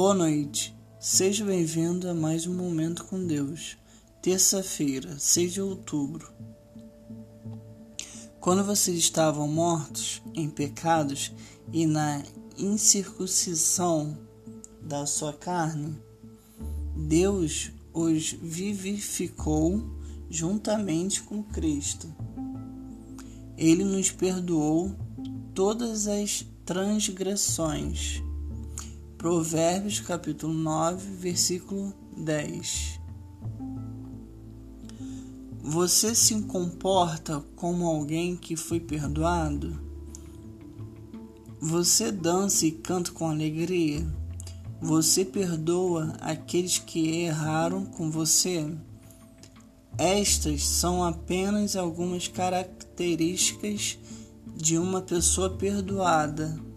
Boa noite, seja bem-vindo a mais um Momento com Deus. Terça-feira, 6 de outubro. Quando vocês estavam mortos em pecados e na incircuncisão da sua carne, Deus os vivificou juntamente com Cristo. Ele nos perdoou todas as transgressões. Provérbios capítulo 9, versículo 10. Você se comporta como alguém que foi perdoado? Você dança e canta com alegria? Você perdoa aqueles que erraram com você? Estas são apenas algumas características de uma pessoa perdoada.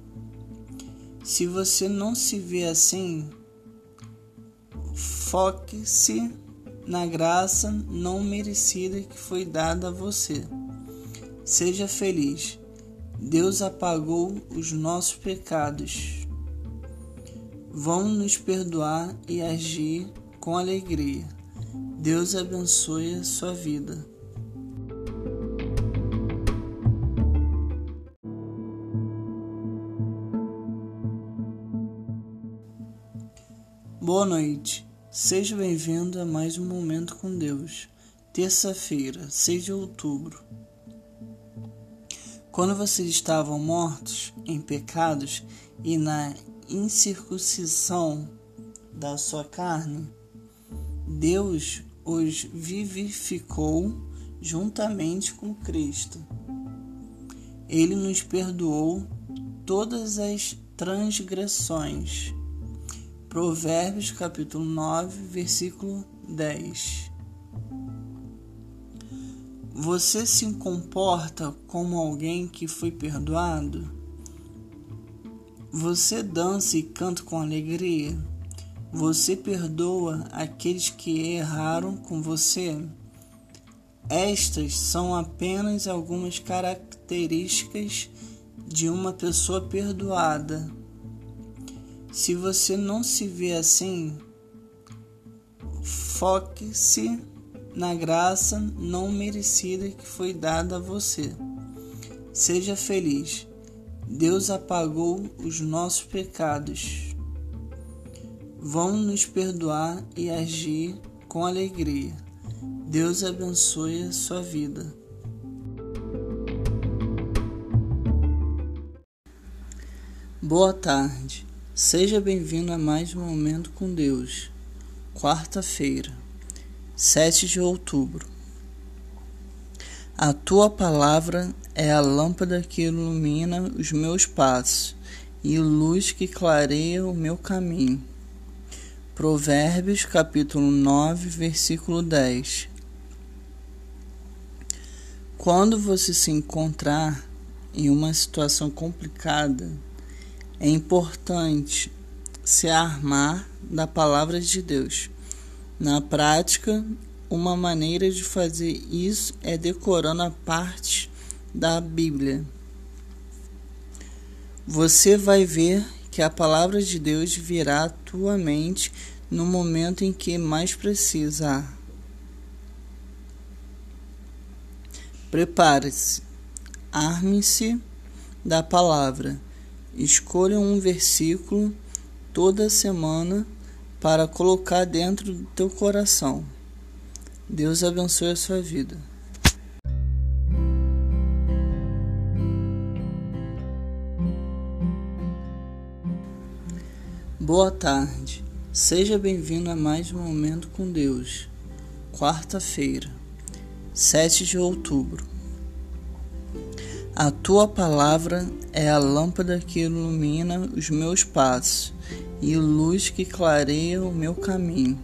Se você não se vê assim, foque-se na graça não merecida que foi dada a você. Seja feliz. Deus apagou os nossos pecados. Vamos nos perdoar e agir com alegria. Deus abençoe a sua vida. Boa noite, seja bem-vindo a mais um Momento com Deus. Terça-feira, 6 de outubro. Quando vocês estavam mortos em pecados e na incircuncisão da sua carne, Deus os vivificou juntamente com Cristo. Ele nos perdoou todas as transgressões. Provérbios capítulo 9, versículo 10. Você se comporta como alguém que foi perdoado? Você dança e canta com alegria? Você perdoa aqueles que erraram com você? Estas são apenas algumas características de uma pessoa perdoada. Se você não se vê assim, foque-se na graça não merecida que foi dada a você. Seja feliz. Deus apagou os nossos pecados vão nos perdoar e agir com alegria. Deus abençoe a sua vida. Boa tarde, seja bem-vindo a mais um Momento com Deus. Quarta-feira, 7 de outubro. A tua palavra é a lâmpada que ilumina os meus passos e luz que clareia o meu caminho. Provérbios capítulo 9, versículo 10. Quando você se encontrar em uma situação complicada, é importante se armar da palavra de Deus. Na prática, uma maneira de fazer isso é decorando a parte da Bíblia. Você vai ver que a palavra de Deus virá à tua mente no momento em que mais precisa. Prepare-se, arme-se da palavra. Escolha um versículo toda semana para colocar dentro do teu coração. Deus abençoe a sua vida. Boa tarde, seja bem-vindo a mais um Momento com Deus. Quarta-feira, 7 de outubro. A tua palavra é a lâmpada que ilumina os meus passos e luz que clareia o meu caminho.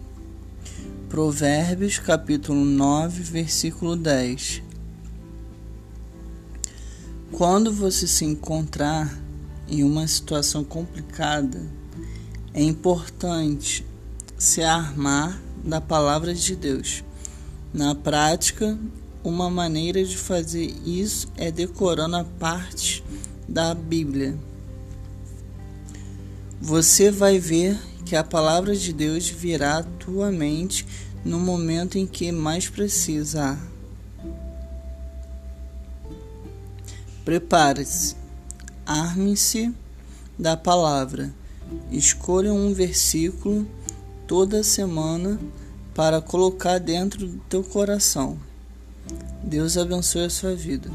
Provérbios capítulo 9, versículo 10. Quando você se encontrar em uma situação complicada, é importante se armar da palavra de Deus. Na prática, uma maneira de fazer isso é decorando a parte da Bíblia. Você vai ver que a palavra de Deus virá à tua mente no momento em que mais precisa. Prepare-se, arme-se da palavra, escolha um versículo toda semana para colocar dentro do teu coração. Deus abençoe a sua vida.